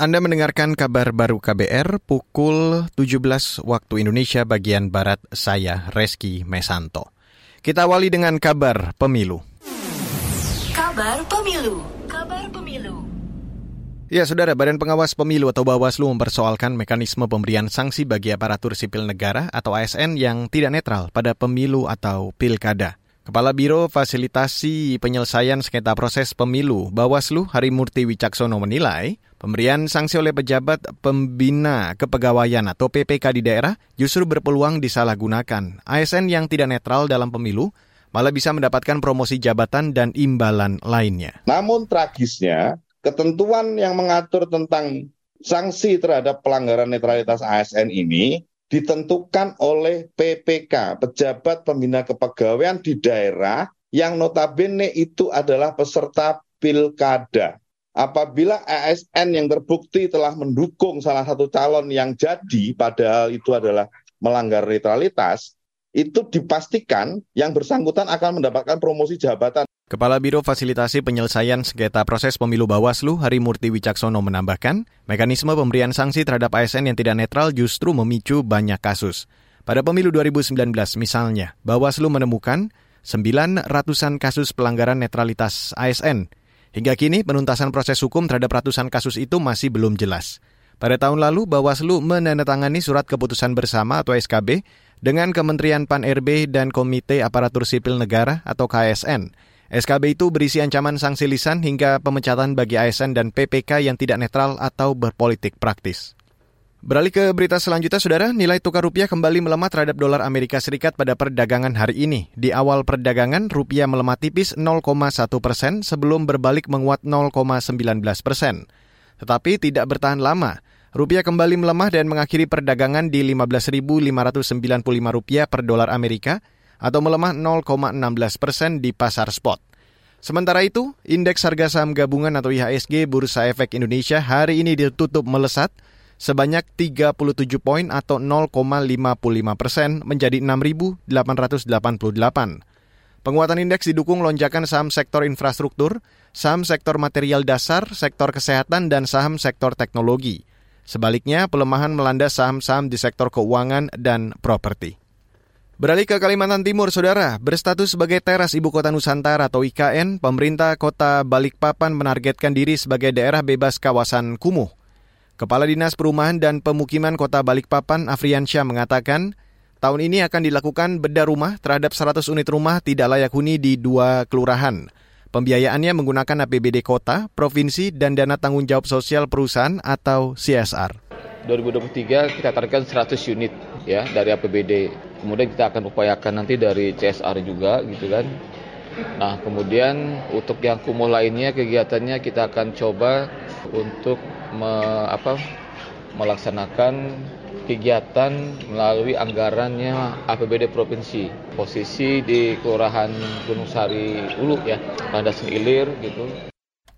Anda mendengarkan kabar baru KBR pukul 17 waktu Indonesia bagian Barat saya, Reski Mesanto. Kita awali dengan kabar pemilu. Kabar pemilu. Kabar pemilu. Ya, Saudara, Badan Pengawas Pemilu atau Bawaslu mempersoalkan mekanisme pemberian sanksi bagi aparatur sipil negara atau ASN yang tidak netral pada pemilu atau pilkada. Kepala Biro Fasilitasi Penyelesaian Sengketa Proses Pemilu Bawaslu Harimurti Wicaksono menilai pemberian sanksi oleh pejabat pembina kepegawaian atau PPK di daerah justru berpeluang disalahgunakan. ASN yang tidak netral dalam pemilu malah bisa mendapatkan promosi jabatan dan imbalan lainnya. Namun tragisnya, ketentuan yang mengatur tentang sanksi terhadap pelanggaran netralitas ASN ini ditentukan oleh PPK, pejabat pembina kepegawaian di daerah yang notabene itu adalah peserta pilkada. Apabila ASN yang terbukti telah mendukung salah satu calon yang jadi, padahal itu adalah melanggar netralitas, itu dipastikan yang bersangkutan akan mendapatkan promosi jabatan. Kepala Biro Fasilitasi Penyelesaian Sengketa Proses Pemilu Bawaslu, Harimurti Wicaksono menambahkan, mekanisme pemberian sanksi terhadap ASN yang tidak netral justru memicu banyak kasus. Pada pemilu 2019 misalnya, Bawaslu menemukan sembilan ratusan kasus pelanggaran netralitas ASN. Hingga kini, penuntasan proses hukum terhadap ratusan kasus itu masih belum jelas. Pada tahun lalu, Bawaslu menandatangani surat keputusan bersama atau SKB dengan Kementerian Pan-RB dan Komite Aparatur Sipil Negara atau KSN SKB itu berisi ancaman sanksi lisan hingga pemecatan bagi ASN dan PPK yang tidak netral atau berpolitik praktis. Beralih ke berita selanjutnya, Saudara, nilai tukar rupiah kembali melemah terhadap dolar Amerika Serikat pada perdagangan hari ini. Di awal perdagangan, rupiah melemah tipis 0,1 persen sebelum berbalik menguat 0,19 persen. Tetapi tidak bertahan lama. Rupiah kembali melemah dan mengakhiri perdagangan di 15.595 rupiah per dolar Amerika atau melemah 0,16 persen di pasar spot. Sementara itu, indeks harga saham gabungan atau IHSG Bursa Efek Indonesia hari ini ditutup melesat sebanyak 37 poin atau 0,55 persen menjadi 6.888. Penguatan indeks didukung lonjakan saham sektor infrastruktur, saham sektor material dasar, sektor kesehatan, dan saham sektor teknologi. Sebaliknya, pelemahan melanda saham-saham di sektor keuangan dan properti. Beralih ke Kalimantan Timur, Saudara. Berstatus sebagai teras Ibu Kota Nusantara atau IKN, pemerintah kota Balikpapan menargetkan diri sebagai daerah bebas kawasan kumuh. Kepala Dinas Perumahan dan Pemukiman Kota Balikpapan, Afriansyah, mengatakan, tahun ini akan dilakukan bedah rumah terhadap 100 unit rumah tidak layak huni di dua kelurahan. Pembiayaannya menggunakan APBD kota, provinsi, dan dana tanggung jawab sosial perusahaan atau CSR. 2023 kita targetkan 100 unit ya dari APBD. Kemudian kita akan upayakan nanti dari CSR juga gitu kan. Nah, kemudian untuk yang kumuh lainnya kegiatannya kita akan coba untuk me, apa, melaksanakan kegiatan melalui anggarannya APBD provinsi. Posisi di Kelurahan Gunung Sari Ulu ya, Landasan Ilir gitu.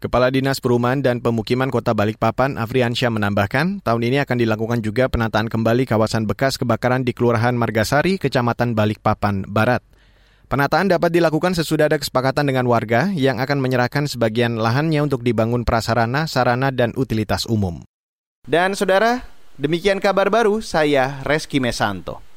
Kepala Dinas Perumahan dan Pemukiman Kota Balikpapan, Afriansyah menambahkan, tahun ini akan dilakukan juga penataan kembali kawasan bekas kebakaran di Kelurahan Margasari, Kecamatan Balikpapan, Barat. Penataan dapat dilakukan sesudah ada kesepakatan dengan warga yang akan menyerahkan sebagian lahannya untuk dibangun prasarana, sarana, dan utilitas umum. Dan saudara, demikian kabar baru saya Reski Mesanto.